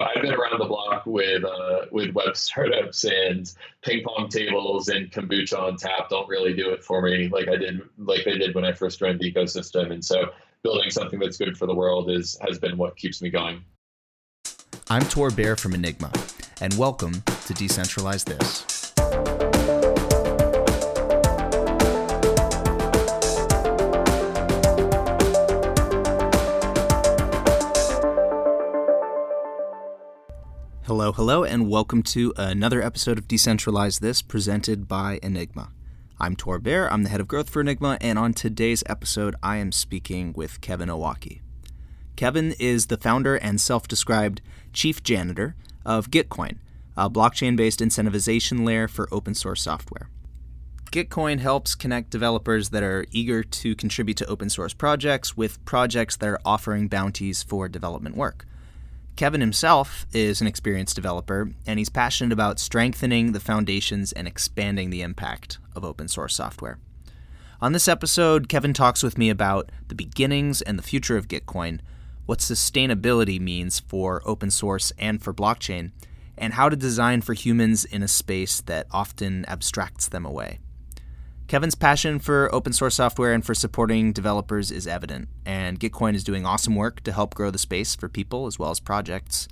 I've been around the block with uh, with web startups and ping pong tables and kombucha on tap don't really do it for me like I did like they did when I first joined the ecosystem. And so building something that's good for the world is has been what keeps me going. I'm Tor Bair from Enigma, and welcome to Decentralize This. Hello, hello, and welcome to another episode of Decentralize This presented by Enigma. I'm Tor Bair, I'm the head of growth for Enigma, and on today's episode, I am speaking with Kevin Owocki. Kevin is the founder and self described chief janitor of Gitcoin, a blockchain based incentivization layer for open source software. Gitcoin helps connect developers that are eager to contribute to open source projects with projects that are offering bounties for development work. Kevin himself is an experienced developer, and he's passionate about strengthening the foundations and expanding the impact of open source software. On this episode, Kevin talks with me about the beginnings and the future of Gitcoin, what sustainability means for open source and for blockchain, and how to design for humans in a space that often abstracts them away. Kevin's passion for open source software and for supporting developers is evident, and Gitcoin is doing awesome work to help grow the space for people as well as projects.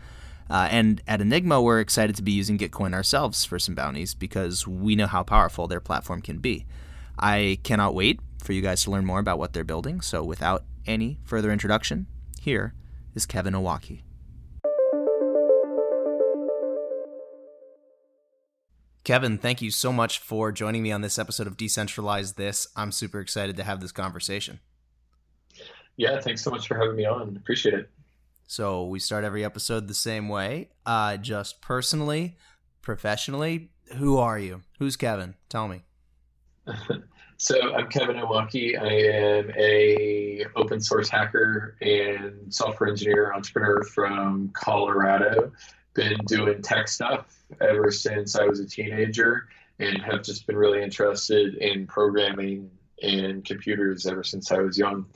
Uh, and at Enigma, we're excited to be using Gitcoin ourselves for some bounties because we know how powerful their platform can be. I cannot wait for you guys to learn more about what they're building. So, without any further introduction, here is Kevin Owocki. Kevin, thank you so much for joining me on this episode of Decentralize This. I'm super excited to have this conversation. Yeah, thanks so much for having me on. Appreciate it. So, we start every episode the same way. Uh, just personally, professionally, who are you? Who's Kevin? Tell me. so, I'm Kevin Owocki. I am a open source hacker and software engineer entrepreneur from Colorado been doing tech stuff ever since I was a teenager and have just been really interested in programming and computers ever since I was young.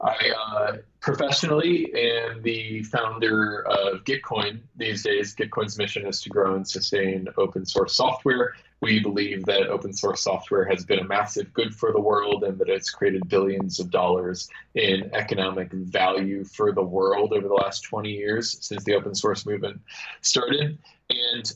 I uh, professionally am the founder of Gitcoin. These days, Gitcoin's mission is to grow and sustain open source software. We believe that open source software has been a massive good for the world and that it's created billions of dollars in economic value for the world over the last 20 years since the open source movement started. And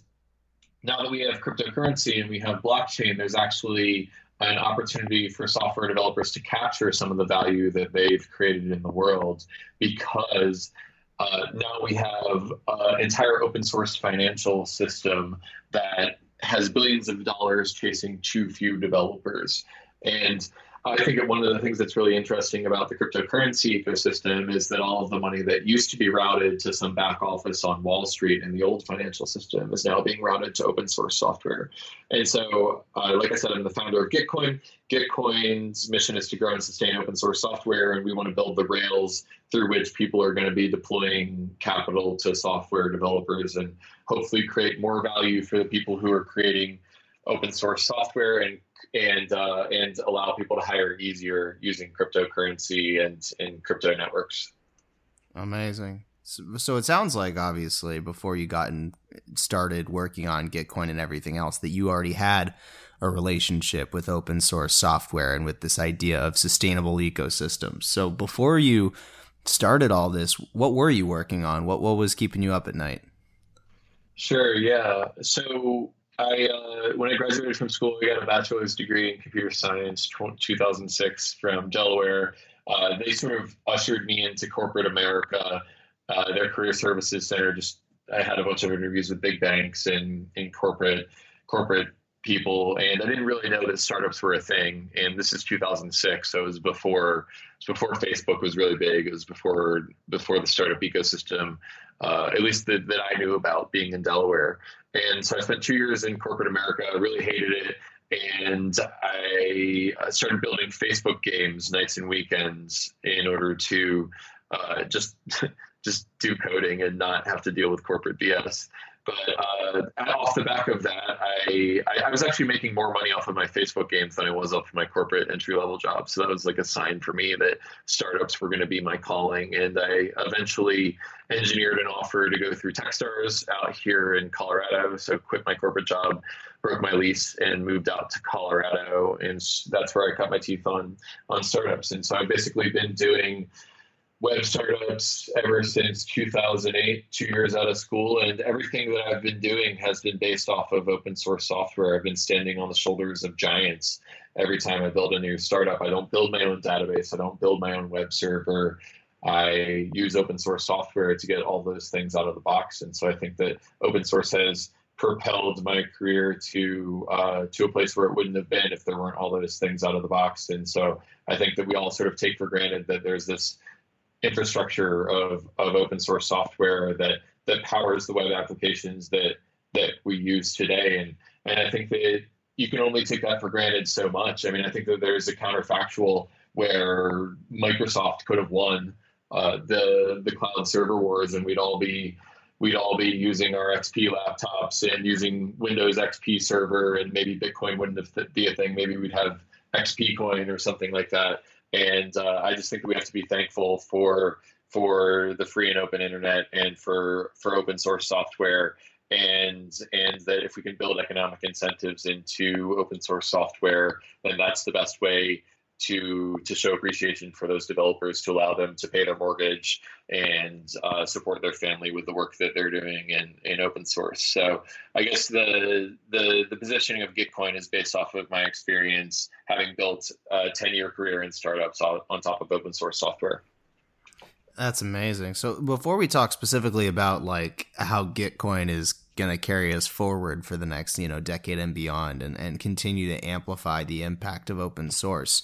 now that we have cryptocurrency and we have blockchain, there's actually an opportunity for software developers to capture some of the value that they've created in the world because uh, now we have an entire open source financial system that has billions of dollars chasing too few developers. And I think one of the things that's really interesting about the cryptocurrency ecosystem is that all of the money that used to be routed to some back office on Wall Street in the old financial system is now being routed to open source software. And so, uh, like I said, I'm the founder of Gitcoin. Gitcoin's mission is to grow and sustain open source software, and we want to build the rails through which people are going to be deploying capital to software developers and hopefully create more value for the people who are creating open source software and and uh, and allow people to hire easier using cryptocurrency and and crypto networks. Amazing. So, so it sounds like obviously before you gotten started working on Gitcoin and everything else that you already had a relationship with open source software and with this idea of sustainable ecosystems. So before you started all this, what were you working on? What what was keeping you up at night? Sure. Yeah. So I uh, when I graduated from school, I got a bachelor's degree in computer science, 2006 from Delaware. Uh, they sort of ushered me into corporate America. Uh, their career services center just I had a bunch of interviews with big banks and in corporate corporate people, and I didn't really know that startups were a thing. And this is 2006, so it was before it was before Facebook was really big. It was before before the startup ecosystem, uh, at least that, that I knew about being in Delaware. And so I spent two years in corporate America. I really hated it. And I started building Facebook games nights and weekends in order to uh, just just do coding and not have to deal with corporate BS. But uh, off the back of that, I, I, I was actually making more money off of my Facebook games than I was off of my corporate entry level job. So that was like a sign for me that startups were going to be my calling. And I eventually engineered an offer to go through TechStars out here in Colorado. So quit my corporate job, broke my lease, and moved out to Colorado. And that's where I cut my teeth on on startups. And so I've basically been doing web startups ever since 2008, two years out of school. And everything that I've been doing has been based off of open source software. I've been standing on the shoulders of giants every time I build a new startup. I don't build my own database, I don't build my own web server. I use open source software to get all those things out of the box. And so I think that open source has propelled my career to uh, to a place where it wouldn't have been if there weren't all those things out of the box. And so I think that we all sort of take for granted that there's this infrastructure of, of open source software that that powers the web applications that that we use today and and I think that you can only take that for granted so much. I mean, I think that there's a counterfactual where Microsoft could have won uh, the the cloud server wars, and we'd all be we'd all be using our XP laptops and using Windows XP server, and maybe Bitcoin wouldn't be a thing. Maybe we'd have XP coin or something like that. And uh, I just think we have to be thankful for for the free and open internet and for for open source software. And and that if we can build economic incentives into open source software then that's the best way to to show appreciation for those developers to allow them to pay their mortgage and uh, support their family with the work that they're doing in, in open source. So I guess the, the the positioning of Gitcoin is based off of my experience having built a 10 year career in startups on, on top of open source software. That's amazing. So before we talk specifically about like how Gitcoin is going to carry us forward for the next, you know, decade and beyond and, and continue to amplify the impact of open source,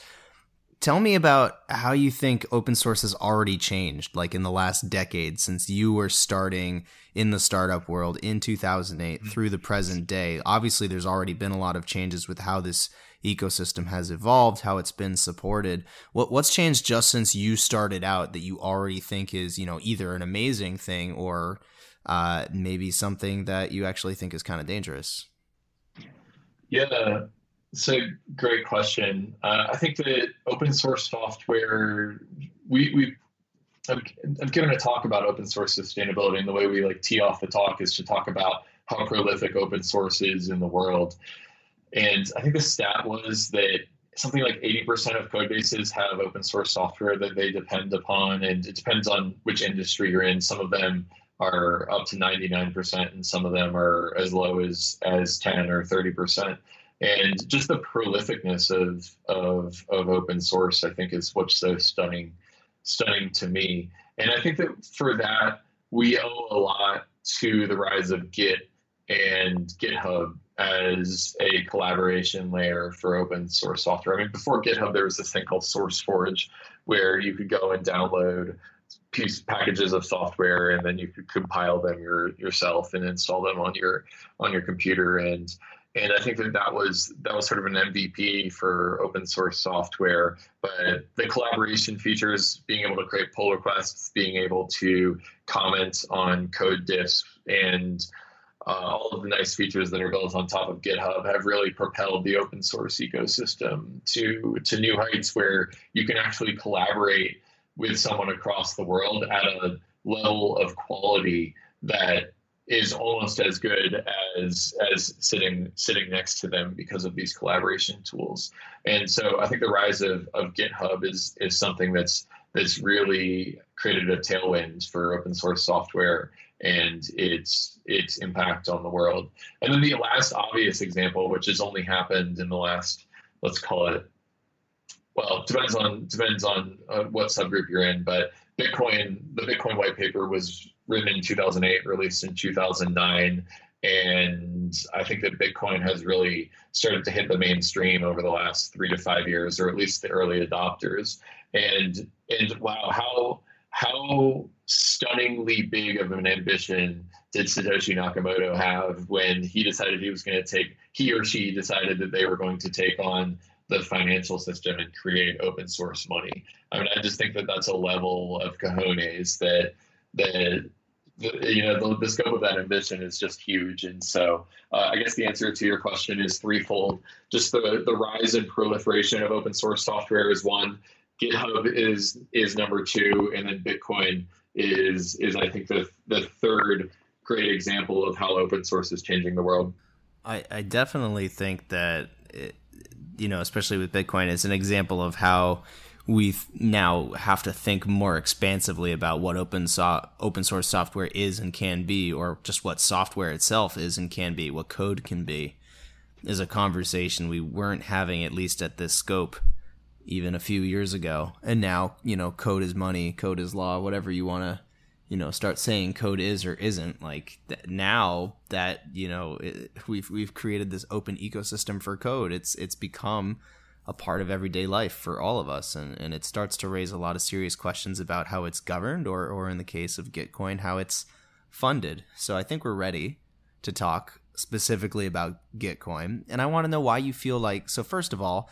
Tell me about how you think open source has already changed, like in the last decade since you were starting in the startup world in 2008 mm-hmm. through the present day. Obviously, there's already been a lot of changes with how this ecosystem has evolved, how it's been supported. What what's changed just since you started out that you already think is, you know, either an amazing thing or uh, maybe something that you actually think is kind of dangerous? Yeah, so great question. Uh, I think that open source software, we we I've, I've given a talk about open source sustainability, and the way we like tee off the talk is to talk about how prolific open source is in the world. And I think the stat was that something like 80% of code bases have open source software that they depend upon, and it depends on which industry you're in. Some of them are up to 99%, and some of them are as low as as 10 or 30% and just the prolificness of, of of open source i think is what's so stunning stunning to me. And i think that for that we owe a lot to the rise of git and github as a collaboration layer for open source software. I mean before github there was this thing called sourceforge where you could go and download piece packages of software and then you could compile them your, yourself and install them on your on your computer. And and I think that that was that was sort of an MVP for open source software. But the collaboration features, being able to create pull requests, being able to comment on code diffs, and uh, all of the nice features that are built on top of GitHub have really propelled the open source ecosystem to to new heights where you can actually collaborate with someone across the world at a level of quality that is almost as good as as sitting sitting next to them because of these collaboration tools. And so I think the rise of, of GitHub is is something that's that's really created a tailwind for open source software and its its impact on the world. And then the last obvious example, which has only happened in the last, let's call it, well, depends on depends on uh, what subgroup you're in, but Bitcoin, the Bitcoin white paper was written in 2008, released in 2009. And I think that Bitcoin has really started to hit the mainstream over the last three to five years, or at least the early adopters. And and wow, how how stunningly big of an ambition did Satoshi Nakamoto have when he decided he was going to take he or she decided that they were going to take on the financial system and create open source money. I mean, I just think that that's a level of cojones that that you know the, the, scope of that ambition is just huge. And so uh, i guess the answer to your question is threefold. Just the the rise and proliferation of open source software is one. Github is is number two. And then bitcoin is is i think the the third great example of how open source is changing the world. I i definitely think that it, you know especially with bitcoin is an example of how we now have to think more expansively about what open so- open source software is and can be, or just what software itself is and can be, what code can be, is a conversation we weren't having at least at this scope even a few years ago. And now, you know, code is money, code is law, whatever you want to, you know, start saying code is or isn't. Like th- now that you know it, we've we've created this open ecosystem for code, it's it's become a part of everyday life for all of us. And, and it starts to raise a lot of serious questions about how it's governed, or, or in the case of Gitcoin, how it's funded. So I think we're ready to talk specifically about Gitcoin. And I want to know why you feel like, so first of all,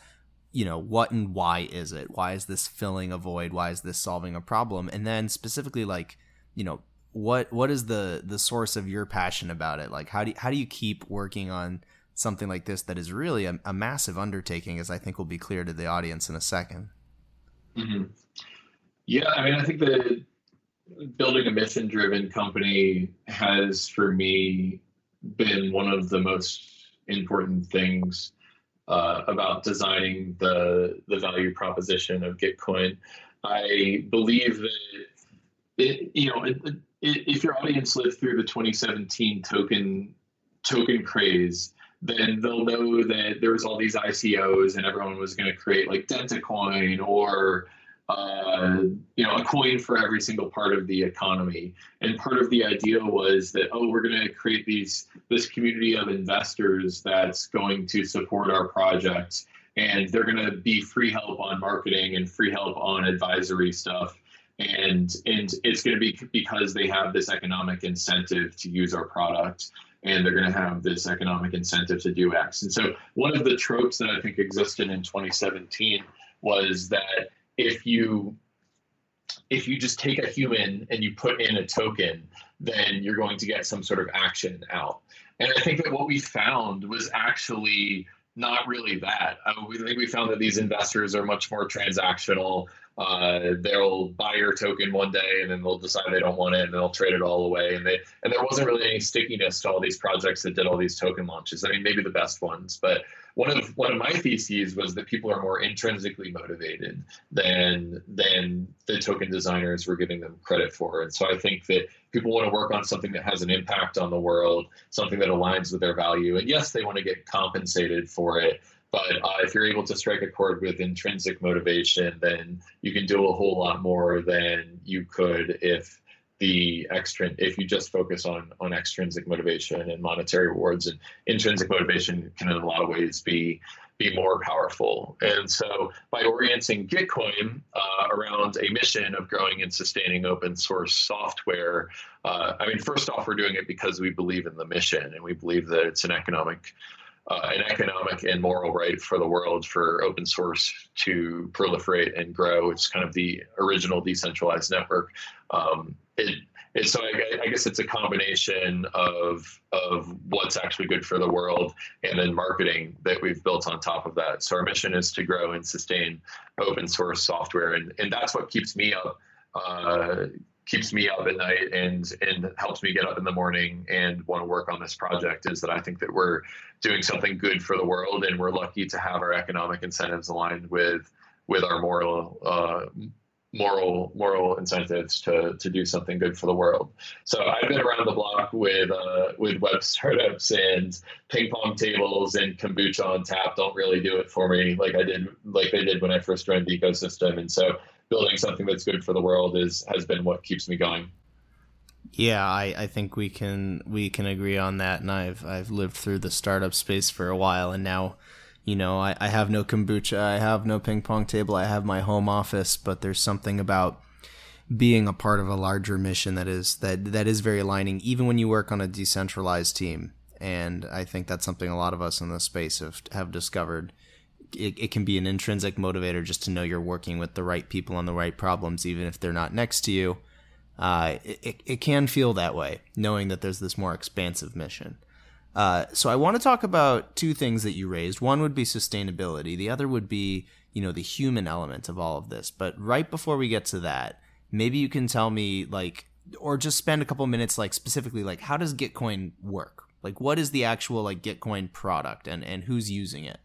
you know, what and why is it? Why is this filling a void? Why is this solving a problem? And then specifically, like, you know, what what is the the source of your passion about it? Like, how do you, how do you keep working on something like this that is really a, a massive undertaking, as I think will be clear to the audience in a 2nd mm-hmm. Yeah, I mean, I think that building a mission driven company has, for me, been one of the most important things uh, about designing the the value proposition of Gitcoin. I believe that it, you know, it, it, if your audience lived through the 2017 token token craze, then they'll know that there was all these ICOs and everyone was going to create like DentaCoin or uh, you know a coin for every single part of the economy. And part of the idea was that oh we're going to create these this community of investors that's going to support our projects and they're going to be free help on marketing and free help on advisory stuff and and it's going to be because they have this economic incentive to use our product and they're going to have this economic incentive to do X. And so one of the tropes that I think existed in 2017 was that if you if you just take a human and you put in a token, then you're going to get some sort of action out. And I think that what we found was actually not really that. Uh, we think we found that these investors are much more transactional. Uh, they'll buy your token one day and then they'll decide they don't want it and they'll trade it all away. And they and there wasn't really any stickiness to all these projects that did all these token launches. I mean, maybe the best ones, but one of one of my theses was that people are more intrinsically motivated than than the token designers were giving them credit for. And so I think that people want to work on something that has an impact on the world, something that aligns with their value. And yes, they want to get compensated for it, but uh, if you're able to strike a chord with intrinsic motivation, then you can do a whole lot more than you could if the extra if you just focus on on extrinsic motivation and monetary rewards and intrinsic motivation can in a lot of ways be be more powerful. And so by orienting gitcoin uh, around a mission of growing and sustaining open source software uh, i mean first off we're doing it because we believe in the mission and we believe that it's an economic uh, an economic and moral right for the world for open source to proliferate and grow. It's kind of the original decentralized network. Um, it, it, so I, I, guess it's a combination of of what's actually good for the world and then marketing that we've built on top of that. So our mission is to grow and sustain open source software, and and that's what keeps me up. Uh, keeps me up at night and and helps me get up in the morning and want to work on this project is that I think that we're doing something good for the world and we're lucky to have our economic incentives aligned with with our moral uh, moral moral incentives to to do something good for the world. So I've been around the block with uh, with web startups and ping pong tables and kombucha on tap don't really do it for me like I did like they did when I first joined the ecosystem. And so building something that's good for the world is has been what keeps me going. Yeah, I, I think we can we can agree on that. And I've I've lived through the startup space for a while, and now, you know, I, I have no kombucha, I have no ping pong table, I have my home office, but there's something about being a part of a larger mission that is that that is very aligning, even when you work on a decentralized team. And I think that's something a lot of us in this space have have discovered it, it can be an intrinsic motivator just to know you're working with the right people on the right problems, even if they're not next to you. uh, it, it can feel that way, knowing that there's this more expansive mission. Uh, so I want to talk about two things that you raised. One would be sustainability. The other would be, you know, the human element of all of this. But right before we get to that, maybe you can tell me, like, or just spend a couple minutes, like, specifically, like, how does Gitcoin work? Like, what is the actual like Gitcoin product, and and who's using it?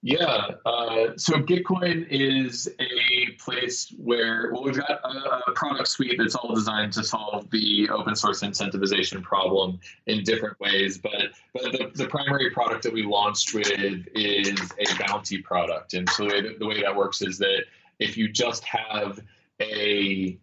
Yeah, uh, so Gitcoin is a place where well, we've got a, a, product suite that's all designed to solve the open source incentivization problem in different ways. But but the, the primary product that we launched with is a bounty product, and so the way that, the way that works is that if you just have a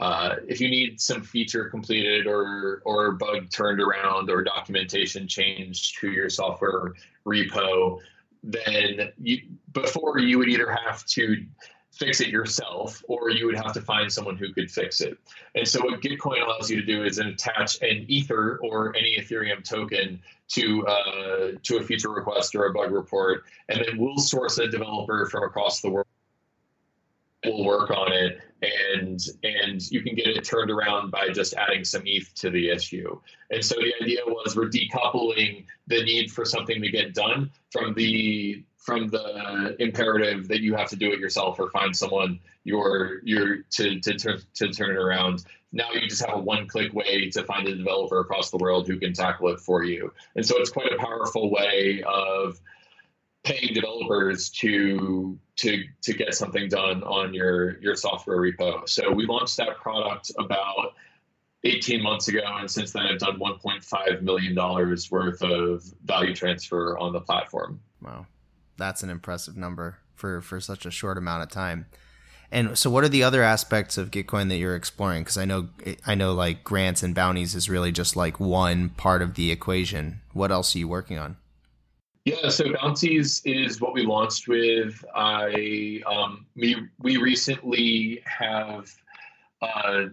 uh, if you need some feature completed or or bug turned around or documentation changed to your software repo then you, before you would either have to fix it yourself or you would have to find someone who could fix it. And so what Gitcoin allows you to do is attach an Ether or any Ethereum token to uh, to a feature request or a bug report, and then we'll source a developer from across the world will work on it and and you can get it turned around by just adding some ETH to the issue. And so the idea was we're decoupling the need for something to get done from the from the imperative that you have to do it yourself or find someone your your to to turn to turn it around. Now you just have a one-click way to find a developer across the world who can tackle it for you. And so it's quite a powerful way of paying developers to to to get something done on your your software repo. So we launched that product about 18 months ago, and since then I've done 1.5 million dollars worth of value transfer on the platform. Wow, that's an impressive number for for such a short amount of time. And so, what are the other aspects of Gitcoin that you're exploring? Because I know, I know, like grants and bounties is really just like one part of the equation. What else are you working on? Yeah, so Bounties is what we launched with. I um, we we recently have uh,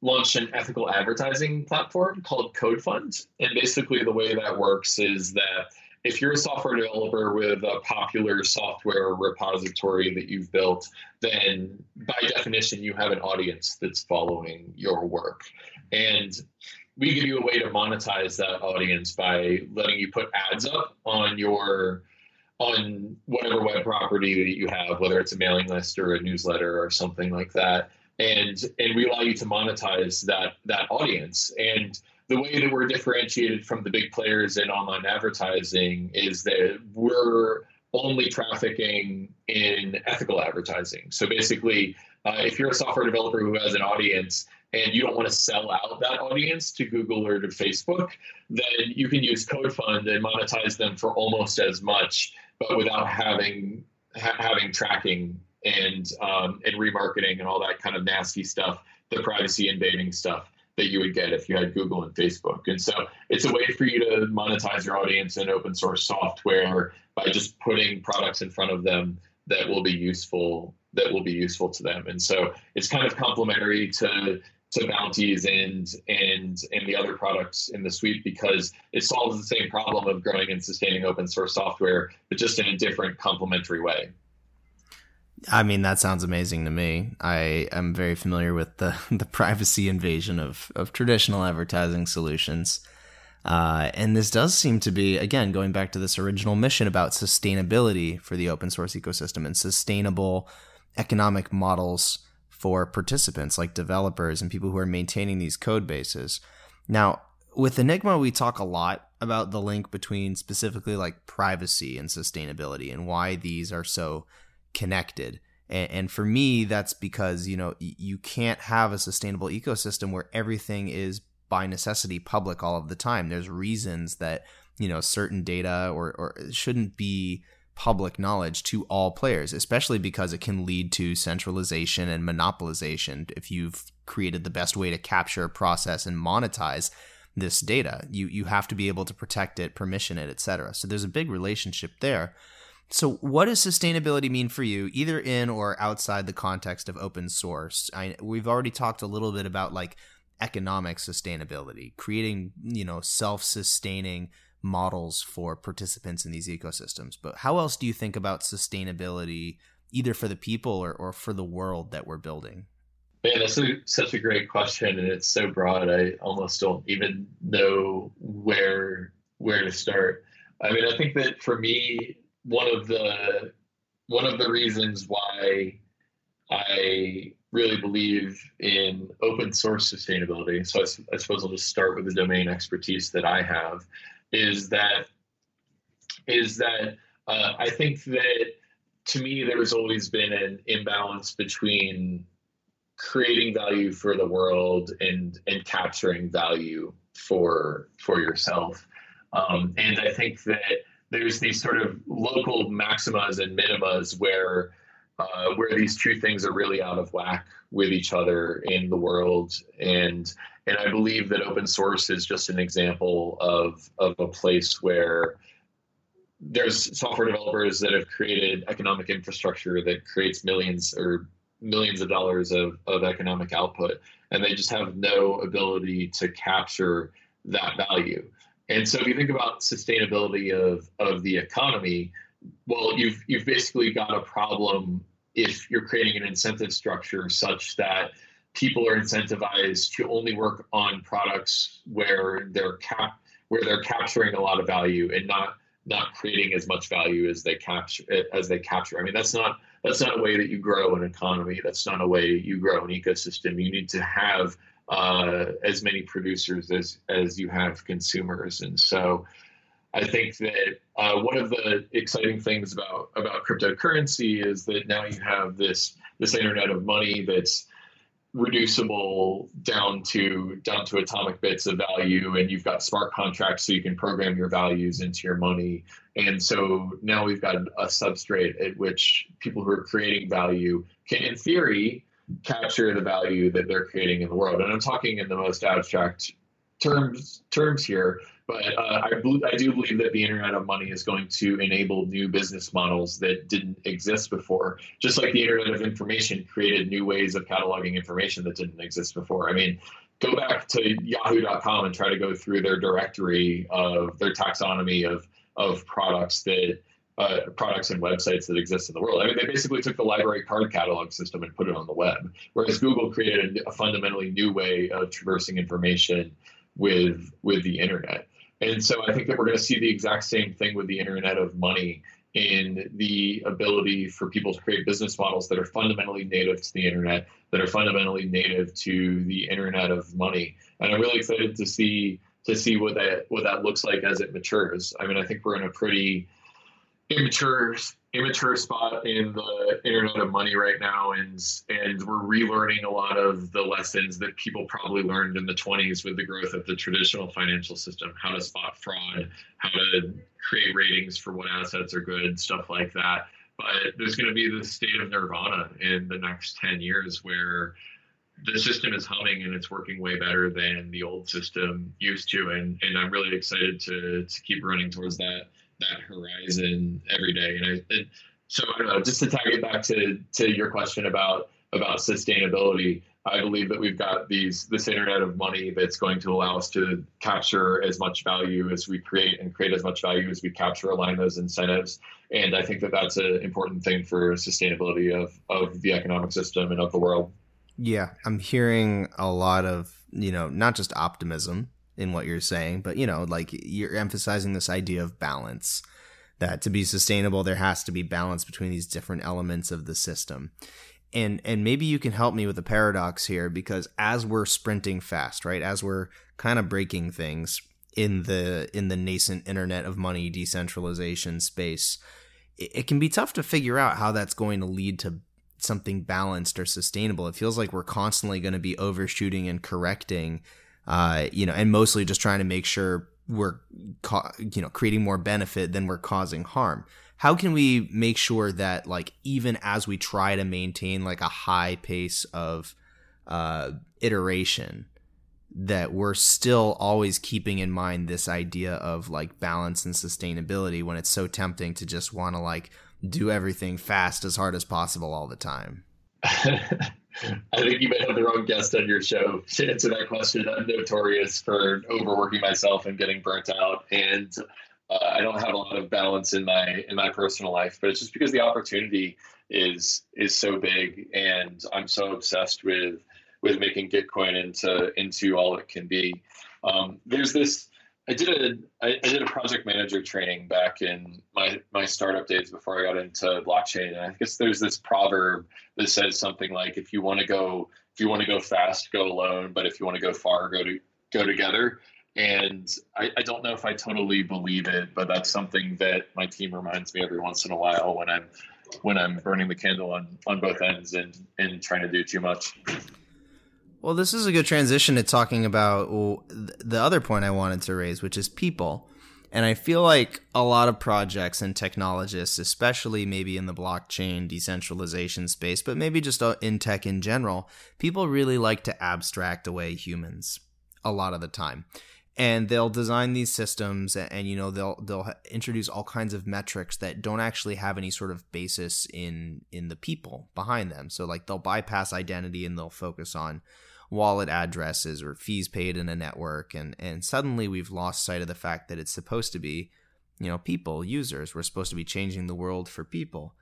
launched an ethical advertising platform called CodeFund, and basically the way that works is that if you're a software developer with a popular software repository that you've built, then by definition you have an audience that's following your work, and we give you a way to monetize that audience by letting you put ads up on your on whatever web property that you have, whether it's a mailing list or a newsletter or something like that. And and we allow you to monetize that that audience. And the way that we're differentiated from the big players in online advertising is that we're only trafficking in ethical advertising. So basically, uh, if you're a software developer who has an audience and you don't want to sell out that audience to Google or to Facebook, then you can use CodeFund and monetize them for almost as much, but without having ha- having tracking and um, and remarketing and all that kind of nasty stuff, the privacy invading stuff that you would get if you had Google and Facebook. And so it's a way for you to monetize your audience in open source software by just putting products in front of them that will be useful that will be useful to them. And so it's kind of complementary to to bounties and and and the other products in the suite because it solves the same problem of growing and sustaining open source software, but just in a different complementary way. I mean, that sounds amazing to me. I am very familiar with the the privacy invasion of of traditional advertising solutions. Uh, and this does seem to be, again, going back to this original mission about sustainability for the open source ecosystem and sustainable economic models for participants like developers and people who are maintaining these code bases. Now, with Enigma, we talk a lot about the link between specifically like privacy and sustainability and why these are so connected. And, and for me, that's because, you know, you can't have a sustainable ecosystem where everything is by necessity public all of the time. There's reasons that, you know, certain data or, or shouldn't be public knowledge to all players, especially because it can lead to centralization and monopolization if you've created the best way to capture, process, and monetize this data. You you have to be able to protect it, permission it, etc. So there's a big relationship there. So what does sustainability mean for you, either in or outside the context of open source? I, we've already talked a little bit about like economic sustainability, creating you know self-sustaining models for participants in these ecosystems. But how else do you think about sustainability, either for the people or, or for the world that we're building? Man, that's a, such a great question, and it's so broad. I almost don't even know where where to start. I mean, I think that for me, one of the one of the reasons why I really believe in open source sustainability. So I, I, suppose I'll just start with the domain expertise that I have. Is that is that uh, I think that to me there's always been an imbalance between creating value for the world and and capturing value for for yourself. Um, and I think that there's these sort of local maximas and minimas where uh, where these two things are really out of whack with each other in the world. And and I believe that open source is just an example of of a place where there's software developers that have created economic infrastructure that creates millions or millions of dollars of, of economic output and they just have no ability to capture that value. And so if you think about sustainability of, of the economy, well, you've you've basically got a problem if you're creating an incentive structure such that people are incentivized to only work on products where they're cap where they're capturing a lot of value and not not creating as much value as they capture as they capture. I mean, that's not that's not a way that you grow an economy. That's not a way you grow an ecosystem. You need to have uh, as many producers as as you have consumers, and so I think that uh, one of the exciting things about about cryptocurrency is that now you have this this internet of money that's reducible down to down to atomic bits of value and you've got smart contracts so you can program your values into your money and so now we've got a substrate at which people who are creating value can in theory capture the value that they're creating in the world. And I'm talking in the most abstract terms terms here, but uh, I, I do believe that the Internet of Money is going to enable new business models that didn't exist before. Just like the Internet of Information created new ways of cataloging information that didn't exist before. I mean, go back to Yahoo.com and try to go through their directory of their taxonomy of of products that uh, products and websites that exist in the world. I mean, they basically took the library card catalog system and put it on the web, whereas Google created a fundamentally new way of traversing information with with the internet. And so I think that we're going to see the exact same thing with the internet of money in the ability for people to create business models that are fundamentally native to the internet, that are fundamentally native to the internet of money. And I'm really excited to see to see what that what that looks like as it matures. I mean, I think we're in a pretty immature immature spot in the internet of money right now and and we're relearning a lot of the lessons that people probably learned in the 20s with the growth of the traditional financial system how to spot fraud how to create ratings for what assets are good stuff like that. But there's going to be the state of nirvana in the next 10 years where the system is humming and it's working way better than the old system used to and and i'm really excited to to keep running towards that that horizon every day. And, I, and so I don't know, just to tag it back to to your question about about sustainability, I believe that we've got these this internet of money that's going to allow us to capture as much value as we create and create as much value as we capture, align those incentives. And I think that that's an important thing for sustainability of of the economic system and of the world. Yeah, I'm hearing a lot of you know not just optimism in what you're saying, but you know, like you're emphasizing this idea of balance that to be sustainable there has to be balance between these different elements of the system. And and maybe you can help me with a paradox here because as we're sprinting fast, right? As we're kind of breaking things in the in the nascent internet of money decentralization space, it, it can be tough to figure out how that's going to lead to something balanced or sustainable. It feels like we're constantly going to be overshooting and correcting uh, you know, and mostly just trying to make sure we're, you know, creating more benefit than we're causing harm. How can we make sure that, like, even as we try to maintain like a high pace of uh, iteration, that we're still always keeping in mind this idea of like balance and sustainability when it's so tempting to just want to like do everything fast as hard as possible all the time? I think you may have the wrong guest on your show to answer that question. I'm notorious for overworking myself and getting burnt out, and uh, I don't have a lot of balance in my in my personal life. But it's just because the opportunity is is so big, and I'm so obsessed with with making Gitcoin into into all it can be. Um, there's this. I did a I, I did a project manager training back in my my startup days before I got into blockchain. And I guess there's this proverb that says something like, "If you want to go if you want to go fast, go alone. But if you want to go far, go to go together." And I, I don't know if I totally believe it, but that's something that my team reminds me every once in a while when I'm when I'm burning the candle on on both ends and and trying to do too much. Well, this is a good transition to talking about the other point I wanted to raise, which is people. And I feel like a lot of projects and technologists, especially maybe in the blockchain decentralization space, but maybe just uh, in tech in general, people really like to abstract away humans a lot of the time and they'll design these systems and, and, you know they'll they'll introduce all kinds of metrics that don't actually have any sort of basis in in the people behind them so like they'll bypass identity and they'll focus on wallet addresses or fees paid in a network and and suddenly we've lost sight of the fact that it's supposed to be you know people users. We're supposed to be changing the world for people.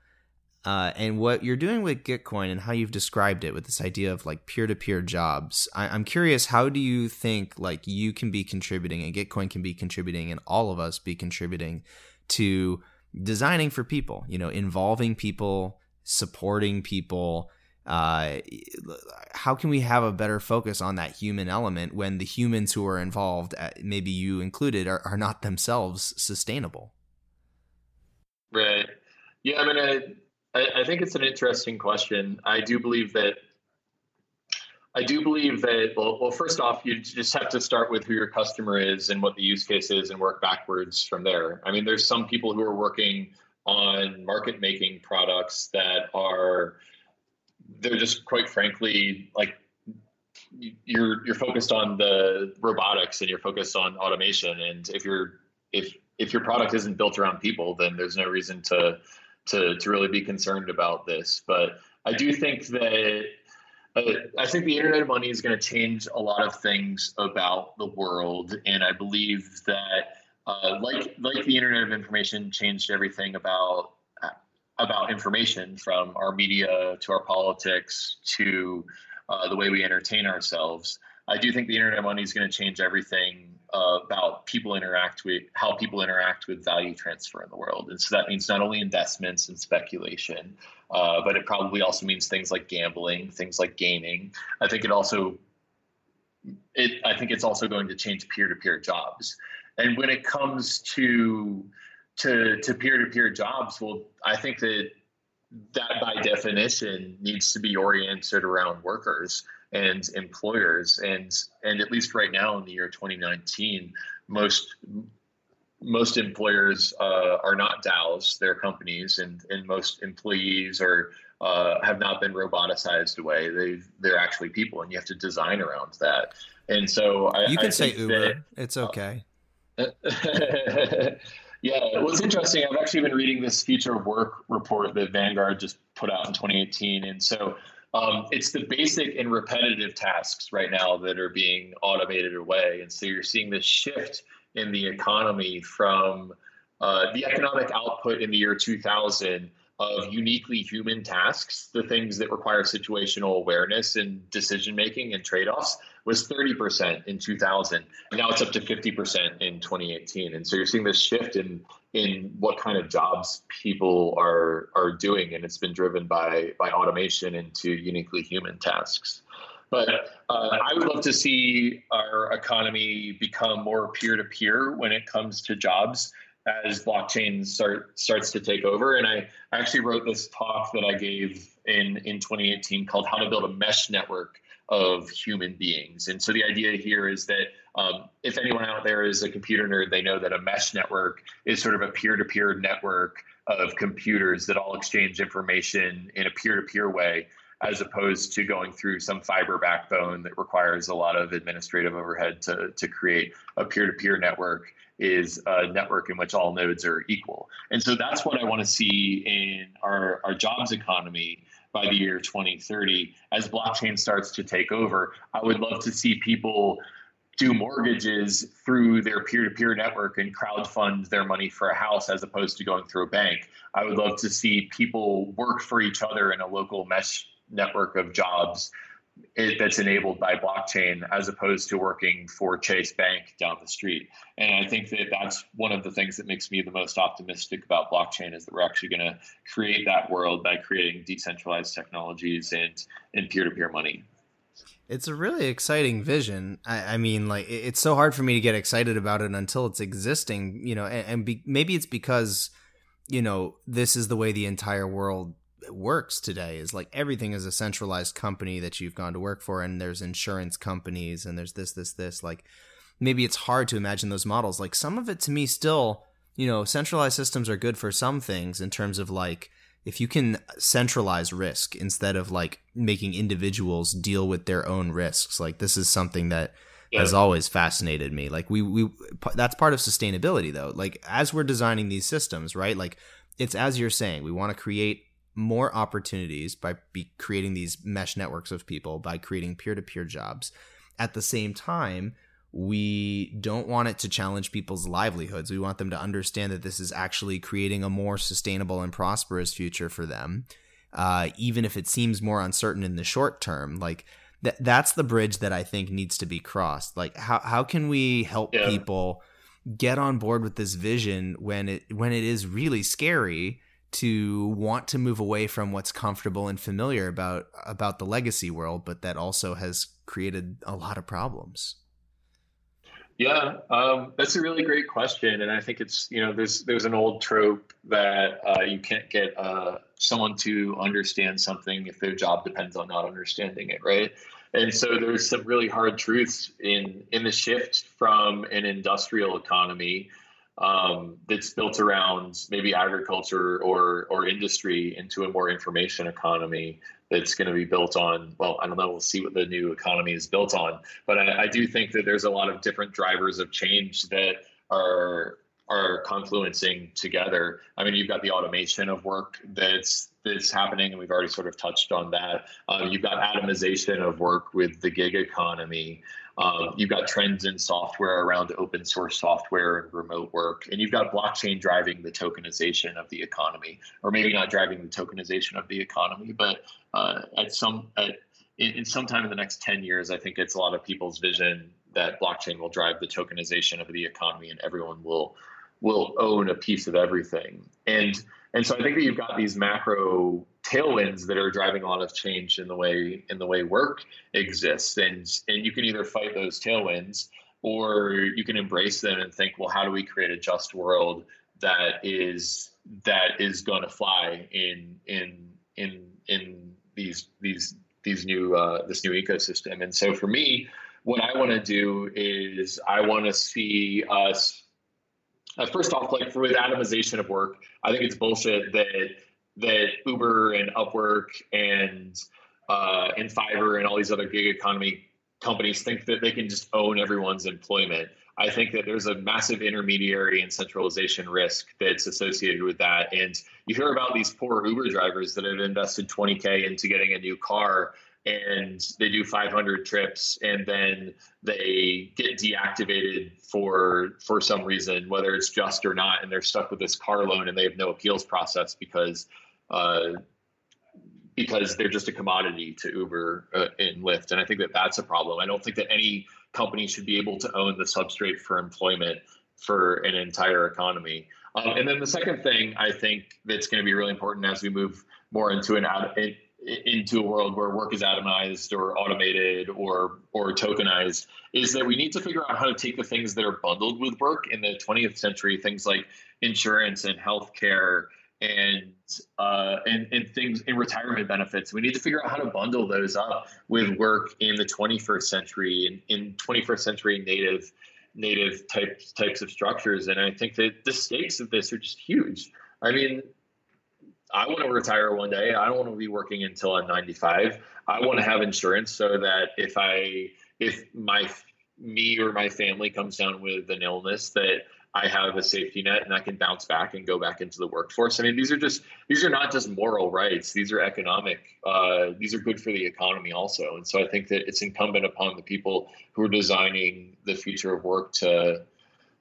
Uh, and what you're doing with Gitcoin and how you've described it with this idea of like peer-to-peer jobs, I- am curious, how do you think like you can be contributing and Gitcoin can be contributing and all of us be contributing to designing for people, you know, involving people, supporting people, uh, how can we have a better focus on that human element when the humans who are involved, uh, maybe you included, are, are not themselves sustainable? Right. Yeah, I mean, I, I, think it's an interesting question. I do believe that I do believe that, well, well, first off, you just have to start with who your customer is and what the use case is and work backwards from there. I mean, there's some people who are working on market making products that are, they're just quite frankly, like you're, you're focused on the robotics and you're focused on automation. And if you're, if, if your product isn't built around people, then there's no reason to, to to really be concerned about this. But I do think that uh, I think the internet of money is going to change a lot of things about the world, and I believe that uh, like like the internet of information changed everything about about information from our media to our politics to uh, the way we entertain ourselves. I do think the internet money is going to change everything uh, about people interact with how people interact with value transfer in the world. And so that means not only investments and speculation, uh, but it probably also means things like gambling, things like gaming. I think it also it I think it's also going to change peer-to-peer jobs. And when it comes to to to peer-to-peer jobs, well, I think that that by definition needs to be oriented around workers and employers and and at least right now in the year 2019 most most employers uh, are not DAOs, they're companies, and, and most employees are uh, have not been roboticized away. They they're actually people, and you have to design around that. And so I, you can I say Uber. That, it's okay. Uh, yeah, what's interesting, I've actually been reading this future of work report that Vanguard just put out in 2018, and so um, it's the basic and repetitive tasks right now that are being automated away. And so you're seeing this shift in the economy from uh, the economic output in the year 2000 of uniquely human tasks, the things that require situational awareness and decision making and trade offs, was 30% in 2000. And now it's up to 50% in 2018. And so you're seeing this shift in in what kind of jobs people are are doing, and it's been driven by by automation into uniquely human tasks. But uh, I would love to see our economy become more peer to peer when it comes to jobs as blockchain start, starts to take over. And I, I actually wrote this talk that I gave in, in 2018 called How to Build a Mesh Network of Human Beings. And so the idea here is that um, if anyone out there is a computer nerd, they know that a mesh network is sort of a peer to peer network of computers that all exchange information in a peer to peer way as opposed to going through some fiber backbone that requires a lot of administrative overhead to, to create a peer-to-peer network is a network in which all nodes are equal. And so that's what I want to see in our, our jobs economy by the year 2030. As blockchain starts to take over, I would love to see people do mortgages through their peer-to-peer network and crowd fund their money for a house as opposed to going through a bank. I would love to see people work for each other in a local mesh network of jobs it, that's enabled by blockchain as opposed to working for Chase Bank down the street. And I think that that's one of the things that makes me the most optimistic about blockchain is that we're actually going to create that world by creating decentralized technologies and and peer to peer money. It's a really exciting vision. I, I, mean, like it's so hard for me to get excited about it until it's existing, you know, and, and be, maybe it's because you know this is the way the entire world works today is like everything is a centralized company that you've gone to work for and there's insurance companies and there's this this this like maybe it's hard to imagine those models. Like some of it to me still you know centralized systems are good for some things in terms of like if you can centralize risk instead of like making individuals deal with their own risks. Like this is something that yeah. has always fascinated me. Like we we that's part of sustainability though. Like as we're designing these systems right? Like it's as you're saying we want to create more opportunities by be creating these mesh networks of people by creating peer-to-peer jobs. At the same time we don't want it to challenge people's livelihoods. We want them to understand that this is actually creating a more sustainable and prosperous future for them uh, even if it seems more uncertain in the short term. Like th- that's the bridge that i think needs to be crossed. Like how, how can we help yeah. people get on board with this vision when it when it is really scary to want to move away from what's comfortable and familiar about about the legacy world, but that also has created a lot of problems. Yeah, um, that's a really great question, and I think it's you know there's there's an old trope that uh, you can't get uh, someone to understand something if their job depends on not understanding it, right? And so there's some really hard truths in in the shift from an industrial economy um, that's built around maybe agriculture or or industry into a more information economy that's going to be built on well i don't know we'll see what the new economy is built on. But I, I do think that there's a lot of different drivers of change that are are confluencing together. I mean you've got the automation of work that's that's happening and we've already sort of touched on that. Um, you've got atomization of work with the gig economy um, you've got trends in software around open source software and remote work, and you've got blockchain driving the tokenization of the economy, or maybe not driving the tokenization of the economy, but uh, at some at in, in some time in the next 10 years, I think it's a lot of people's vision that blockchain will drive the tokenization of the economy, and everyone will will own a piece of everything. And and so I think that you've got these macro tailwinds that are driving a lot of change in the way in the way work exists. And and you can either fight those tailwinds or you can embrace them and think, well, how do we create a just world that is that is going to fly in in in in these these these new uh, this new ecosystem. And so for me, what I want to do is I want to see us uh, first off, like for with atomization of work, I think it's bullshit that that Uber and Upwork and uh, and Fiverr and all these other gig economy companies think that they can just own everyone's employment. I think that there's a massive intermediary and centralization risk that's associated with that. And you hear about these poor Uber drivers that have invested 20K into getting a new car and they do 500 trips and then they get deactivated for for some reason whether it's just or not and they're stuck with this car loan and they have no appeals process because uh, because they're just a commodity to Uber uh, and Lyft. And I think that that's a problem. I don't think that any company should be able to own the substrate for employment for an entire economy. Um, and then the second thing I think that's going to be really important as we move more into an out into a world where work is atomized or automated or or tokenized is that we need to figure out how to take the things that are bundled with work in the 20th century things like insurance and healthcare and uh, and and things in retirement benefits. We need to figure out how to bundle those up with work in the 21st century in, in 21st century native native types types of structures. And i think that the stakes of this are just huge. I mean I want to retire one day. I don't want to be working until I'm 95. I want to have insurance so that if I if my me or my family comes down with an illness that I have a safety net and I can bounce back and go back into the workforce. I mean, these are just these are not just moral rights; these are economic. Uh, these are good for the economy also. And so I think that it's incumbent upon the people who are designing the future of work to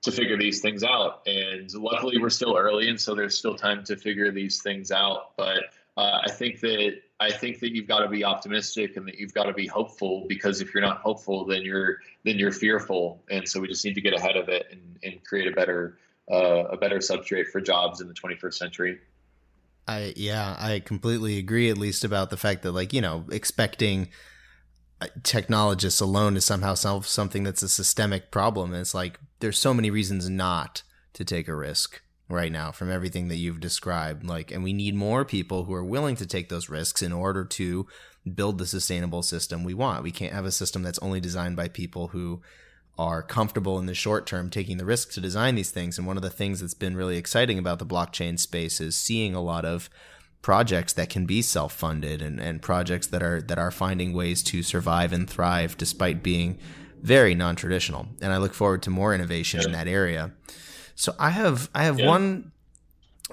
to figure these things out. And luckily, we're still early, and so there's still time to figure these things out. But uh, I think that I think that you've got to be optimistic and that you've got to be hopeful because if you're not hopeful, then you're then you're fearful. And so we just need to get ahead of it and, and create a better uh, a better substrate for jobs in the 21st century. I yeah, I completely agree. At least about the fact that like you know expecting uh, technologists alone to somehow solve something that's a systemic problem. It's like there's so many reasons not to take a risk right now from everything that you've described. Like, and we need more people who are willing to take those risks in order to build the sustainable system we want. We can't have a system that's only designed by people who are comfortable in the short term taking the risk to design these things. And one of the things that's been really exciting about the blockchain space is seeing a lot of projects that can be self-funded and, and projects that are that are finding ways to survive and thrive despite being very non-traditional. And I look forward to more innovation yeah. in that area. So I have I have yeah. one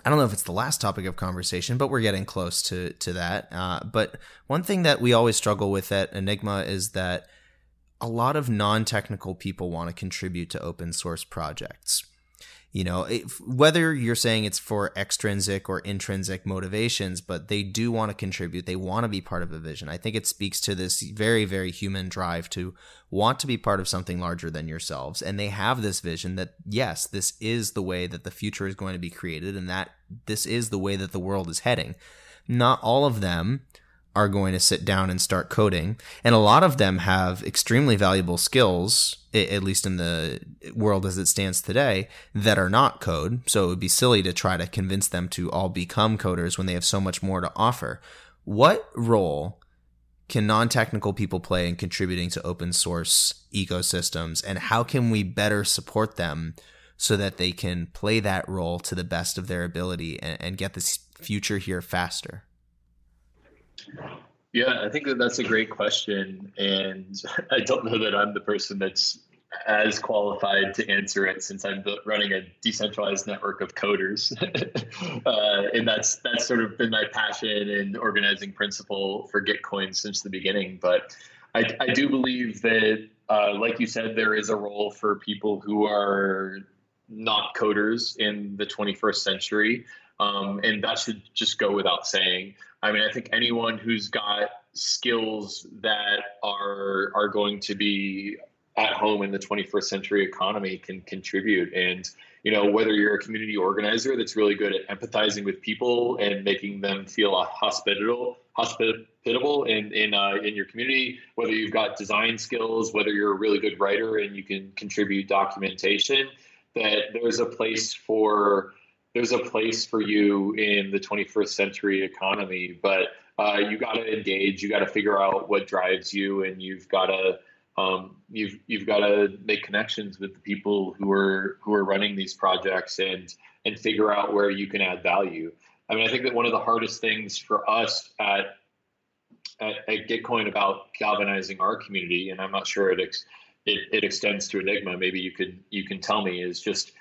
I don't know if it's the last topic of conversation, but we're getting close to to that. Uh, but one thing that we always struggle with at Enigma is that a lot of non-technical people want to contribute to open source projects you know if, whether you're saying it's for extrinsic or intrinsic motivations but they do want to contribute they want to be part of a vision. I think it speaks to this very very human drive to want to be part of something larger than yourselves and they have this vision that yes this is the way that the future is going to be created and that this is the way that the world is heading. Not all of them are going to sit down and start coding. And a lot of them have extremely valuable skills, at least in the world as it stands today, that are not code. So it would be silly to try to convince them to all become coders when they have so much more to offer. What role can non technical people play in contributing to open source ecosystems? And how can we better support them so that they can play that role to the best of their ability and, and get this future here faster? Yeah, I think that that's a great question. And I don't know that I'm the person that's as qualified to answer it since I'm running a decentralized network of coders. uh, and that's that's sort of been my passion and organizing principle for Gitcoin since the beginning. But I, I do believe that, uh, like you said, there is a role for people who are not coders in the 21st century. Um, and that should just go without saying. I mean, I think anyone who's got skills that are are going to be at home in the 21st century economy can contribute. And you know, whether you're a community organizer that's really good at empathizing with people and making them feel hospitable, hospitable in in uh, in your community, whether you've got design skills, whether you're a really good writer and you can contribute documentation, that there's a place for there's a place for you in the 21st century economy, but uh, you got to engage. You got to figure out what drives you, and you've got to um, you've you've got to make connections with the people who are who are running these projects and and figure out where you can add value. I mean, I think that one of the hardest things for us at at, at Gitcoin about galvanizing our community, and I'm not sure it, ex, it it extends to Enigma. Maybe you could you can tell me is just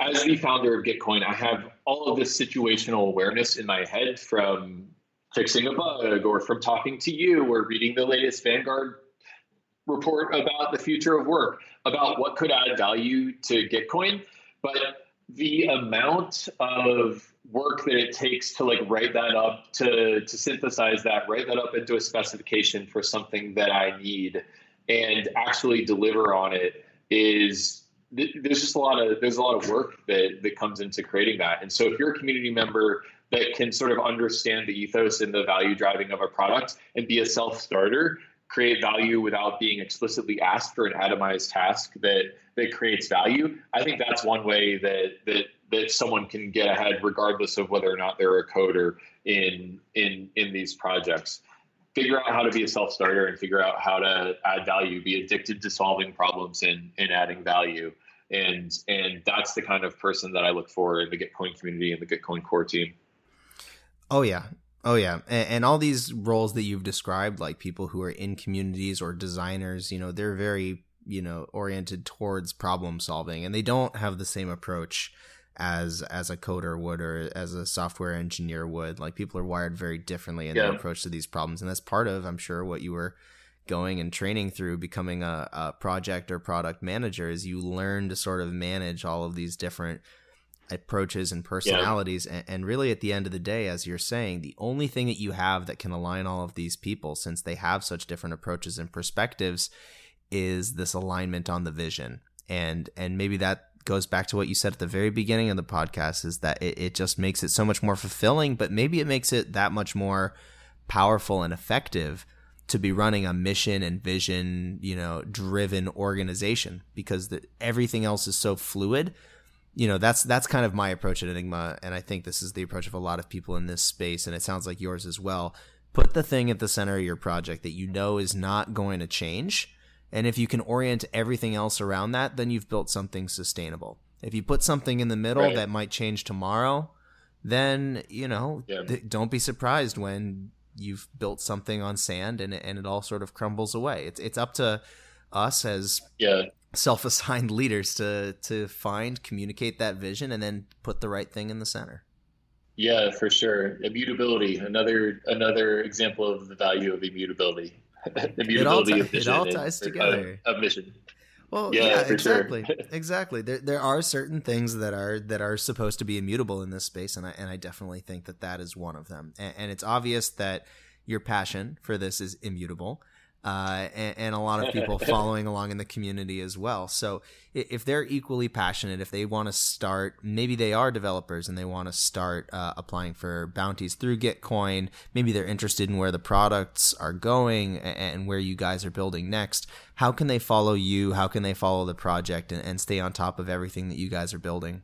as the founder of Gitcoin, I have all of this situational awareness in my head from fixing a bug or from talking to you or reading the latest Vanguard report about the future of work, about what could add value to Gitcoin. But the amount of work that it takes to like write that up, to, to synthesize that, write that up into a specification for something that I need and actually deliver on it is there's just a lot of there's a lot of work that that comes into creating that. And so if you're a community member that can sort of understand the ethos and the value driving of a product and be a self-starter create value without being explicitly asked for an atomized task that that creates value i think that's one way that that that someone can get ahead regardless of whether or not they're a coder in in in these projects figure out how to be a self-starter and figure out how to add value be addicted to solving problems and, and adding value. And and that's the kind of person that i look for in the gitcoin community and the gitcoin core team. Oh yeah. Oh yeah. And, and all these roles that you've described like people who are in communities or designers you know they're very you know oriented towards problem solving and they don't have the same approach as as a coder would or as a software engineer would. Like people are wired very differently in yeah. their approach to these problems, and that's part of, I'm sure, what you were going and training through becoming a, a project or product manager is you learn to sort of manage all of these different approaches and personalities. Yeah. And, and, really, at the end of the day, as you're saying, the only thing that you have that can align all of these people, since they have such different approaches and perspectives, is this alignment on the vision. And and maybe that goes back to what you said at the very beginning of the podcast is that it, it just makes it so much more fulfilling, but maybe it makes it that much more powerful and effective to be running a mission and vision, you know, driven organization because the, everything else is so fluid. You know, that's that's kind of my approach at Enigma, and I think this is the approach of a lot of people in this space, and it sounds like yours as well. Put the thing at the center of your project that you know is not going to change, and if you can orient everything else around that, then you've built something sustainable. If you put something in the middle right. that might change tomorrow, then you know, yeah. th- don't be surprised when you've built something on sand and it, and it all sort of crumbles away. It's it's up to us as yeah self-assigned leaders to to find communicate that vision and then put the right thing in the center. Yeah, for sure. Immutability, another another example of the value of immutability. immutability it all, t- of vision it all ties and, together. of mission. Well, yeah, yeah exactly, sure. exactly. There, there are certain things that are that are supposed to be immutable in this space, and I and I definitely think that that is one of them. And, and it's obvious that your passion for this is immutable uh, and, and, a lot of people following along in the community as well. So if they're equally passionate, if they want to start, maybe they are developers and they want to start uh, applying for bounties through Gitcoin. Maybe they're interested in where the products are going and where you guys are building next. How can they follow you? How can they follow the project and, and stay on top of everything that you guys are building?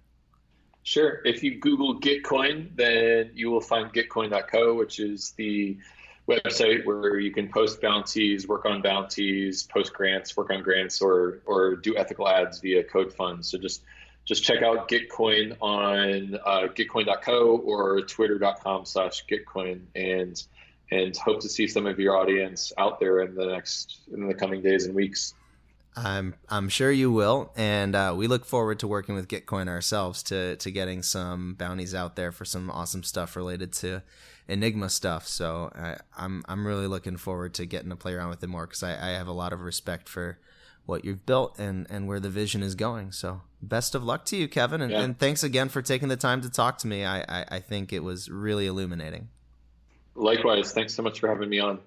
Sure. If you Google Gitcoin, then you will find Gitcoin.co, which is the website where you can post bounties, work on bounties, post grants, work on grants, or or do ethical ads via Code Funds. So just just check out Gitcoin on uh, gitcoin.co or twitter.com slash Gitcoin and and hope to see some of your audience out there in the next in the coming days and weeks. I'm I'm sure you will, and uh, we look forward to working with Gitcoin ourselves to to getting some bounties out there for some awesome stuff related to Enigma stuff. So I, am I'm, I'm really looking forward to getting to play around with it more because I, I have a lot of respect for what you've built and and where the vision is going. So best of luck to you, Kevin, and, yeah. and thanks again for taking the time to talk to me. I, I, I think it was really illuminating. Likewise, thanks so much for having me on.